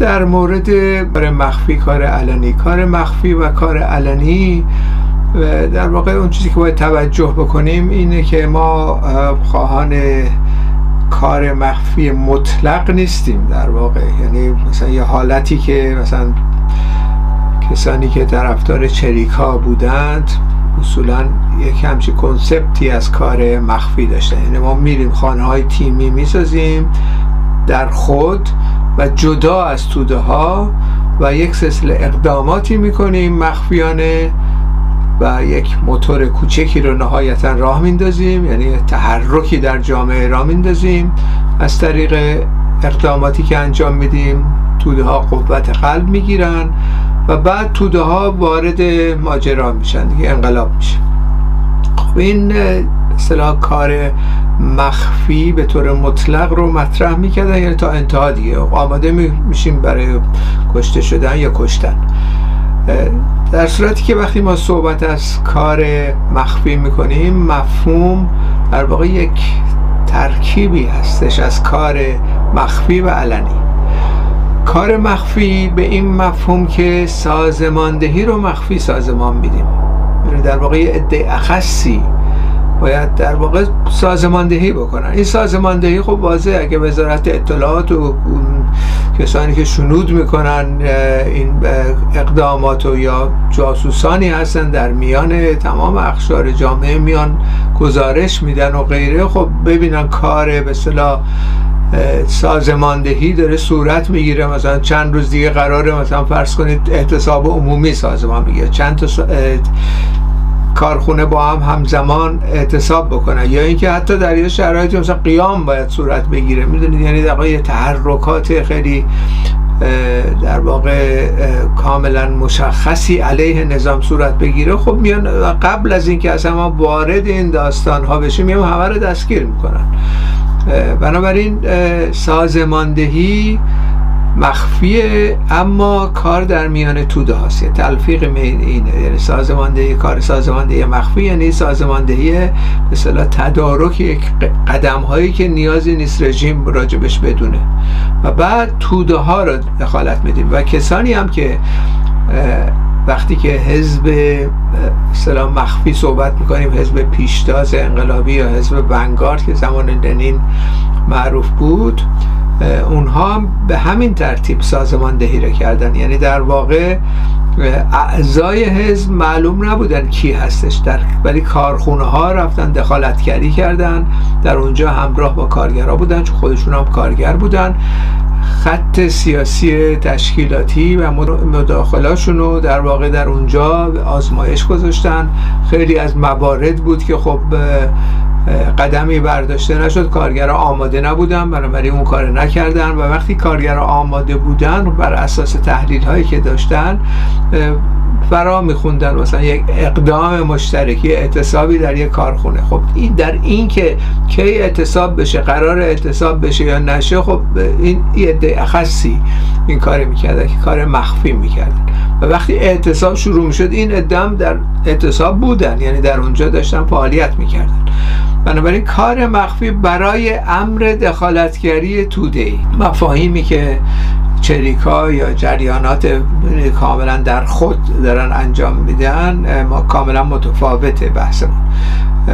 در مورد کار مخفی کار علنی. کار مخفی و کار علنی در واقع اون چیزی که باید توجه بکنیم اینه که ما خواهان کار مخفی مطلق نیستیم در واقع. یعنی مثلا یه حالتی که مثلا کسانی که طرفدار چریکا بودند اصولا یک همچی کنسپتی از کار مخفی داشتن. یعنی ما میریم خانه های تیمی می‌سازیم در خود و جدا از توده ها و یک سلسله اقداماتی می‌کنیم مخفیانه و یک موتور کوچکی رو نهایتا راه میندازیم یعنی تحرکی در جامعه راه میندازیم. از طریق اقداماتی که انجام میدیم توده ها قوت قلب می‌گیرن و بعد توده ها وارد ماجرا میشن دیگه انقلاب میشه. خب این اصطلاح کار مخفی به طور مطلق رو مطرح می‌کردن یعنی تا انتها دیگه. آماده میشیم برای کشته شدن یا کشتن. در صورتی که وقتی ما صحبت از کار مخفی می‌کنیم مفهوم در واقع یک ترکیبی هستش از کار مخفی و علنی. کار مخفی به این مفهوم که سازماندهی رو مخفی سازمان میدیم. یعنی در واقع عده اخصی باید در واقع سازماندهی بکنن. این سازماندهی خب واضح اگه وزارت اطلاعات و کسانی که شنود می‌کنن این اقدامات و یا جاسوسانی هستن در میان تمام اخشار جامعه میان گزارش میدن و غیره خب ببینن کار به صلاح سازماندهی داره صورت می‌گیره. مثلا چند روز دیگه قراره مثلا فرض کنید احتساب عمومی سازمان می‌گیره چند تا کارخونه با هم همزمان اعتصاب بکنن. یا اینکه حتی در یه شرایطی مثلا قیام باید صورت بگیره. می‌دونید؟ یعنی در واقع تحرکات خیلی در واقع کاملا مشخصی علیه نظام صورت بگیره. خب میان قبل از اینکه اصلا ما وارد این داستان ها بشیم میان همه رو دستگیر می‌کنن. بنابراین سازماندهی مخفیه اما کار در میان توده هاست. یه تلفیق اینه یعنی سازماندهی کار سازماندهی مخفی یعنی سازماندهی مثلا تدارک یک قدم هایی که نیازی نیست رژیم راجبش بدونه. و بعد توده ها رو دخالت میدیم. و کسانی هم که وقتی که حزب سلام مخفی صحبت می‌کنیم حزب پیشتاز انقلابی یا حزب ونگارد که زمان لنین معروف بود اونها به همین ترتیب سازماندهی رو کردن. یعنی در واقع اعضای حزب معلوم نبودن کی هستش در ولی کارخونه ها رفتن دخالتگری کردن در اونجا همراه با کارگرها بودن چون خودشون هم کارگر بودن. خط سیاسی تشکیلاتی و مداخلاشون رو در واقع در اونجا آزمایش گذاشتن. خیلی از موارد بود که خب قدمی برداشته نشد. کارگرها آماده نبودن بنابراین اون کار نکردن. و وقتی کارگرها آماده بودن بر اساس تحلیل هایی که داشتن فرا میخوندن. مثلا یک اقدام مشترکی اعتصابی در یک کارخونه. خب این در این که کی اعتصاب بشه قرار اعتصاب بشه یا نشه خب این یه اخصی این کار می‌کردن که کار مخفی می‌کردن. و وقتی اعتصاب شروع می‌شد این ادام در اعتصاب بودن. یعنی در اونجا داشتن فعالیت می‌کردن. بنابراین کار مخفی برای امر دخالتگری توده ای مفاهیمی که چریکا یا جریانات کاملا در خود دارن انجام میدن ما کاملا متفاوته بحثمون.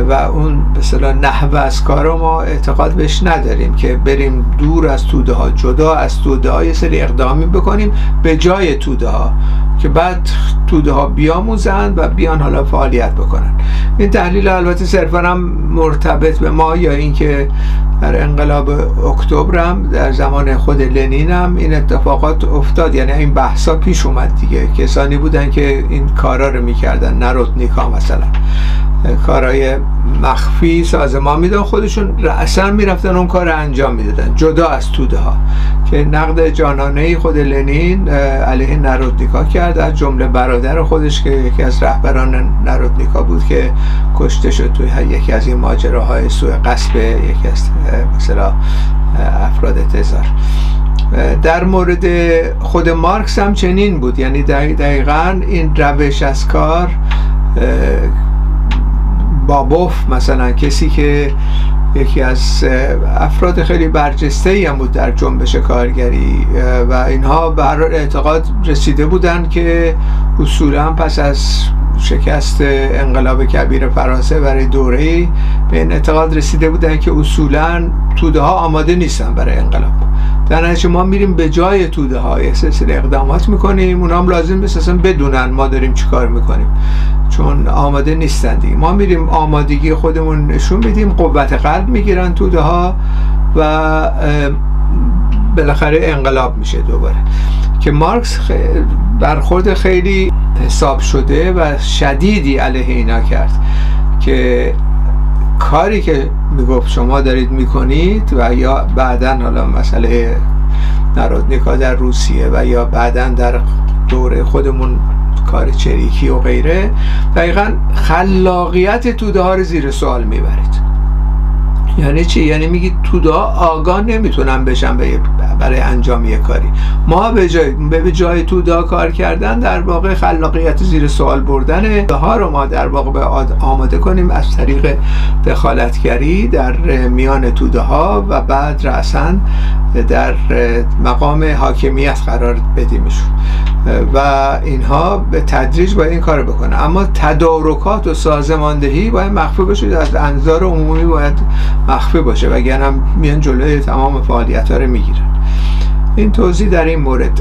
و اون به نحوه از کار ما اعتقاد بهش نداریم که بریم دور از توده ها جدا از توده ها یه سری اقدامی بکنیم به جای توده ها که بعد توده ها بیاموزند و بیان حالا فعالیت بکنن این تحلیل البته صرفا هم مرتبط به ما یا اینکه در انقلاب اکتبر هم در زمان خود لنین هم این اتفاقات افتاد. یعنی این بحثا پیش اومد دیگه. کسانی بودن که این کارا رو می‌کردن نروتنیکا مثلا. کارهای مخفی سازمان میدن. خودشون رأسا می‌رفتن اون کار انجام می‌دادن. جدا از توده ها. که نقد جانانه خود لنین علیه نرودنیکا کرد. از جمله برادر خودش که یکی از رهبران نرودنیکا بود که کشته شد توی یکی از این ماجراهای سوء قصب یکی از مثلا افراد تزار. در مورد خود مارکس هم چنین بود. یعنی دقیقا این روش از کار بابوف مثلا کسی که یکی از افراد خیلی برجسته ای هم بود در جنبش کارگری و اینها به اعتقاد رسیده بودند که اصولا پس از شکست انقلاب کبیر فرانسه برای دوره به این اعتقاد رسیده بودن که اصولا توده ها آماده نیستن برای انقلاب. در نتیجه ما میریم به جای توده های سلسله اقدامات می‌کنیم اونا هم لازم نیست بدونن ما داریم چیکار می‌کنیم. چون آماده نیستن دیگه. ما میریم آمادگی خودمون نشون میدیم قوت قلب می‌گیرن توده ها و بالاخره انقلاب میشه دوباره. که مارکس برخورد خیلی حساب شده و شدیدی علیه اینا کرد که کاری که می‌گفت شما دارید می‌کنید و یا بعدا حالا مسئله نرودنیکا در روسیه و یا بعدا در دوره خودمون کار چریکی و غیره دقیقا خلاقیت توده ها رو زیر سوال می‌برید. یعنی چی؟ یعنی میگی توده ها آگاه نمی‌تونن بشن برای انجام یه کاری. ما به جای, به جای توده ها کار کردن در واقع خلاقیت زیر سوال بردن ها رو ما در واقع به آماده کنیم از طریق دخالتگری در میان توده ها و بعد رأسا در مقام حاکمیت قرار بدیمشون. و اینها به تدریج باید این کار بکنه. اما تدارکات و سازماندهی باید مخفی باشه از انظار عمومی باید مخفی باشه وگرنه هم میان جلوی تمام فعالیت ها رو می‌گیرن. این توضیح در این مورد.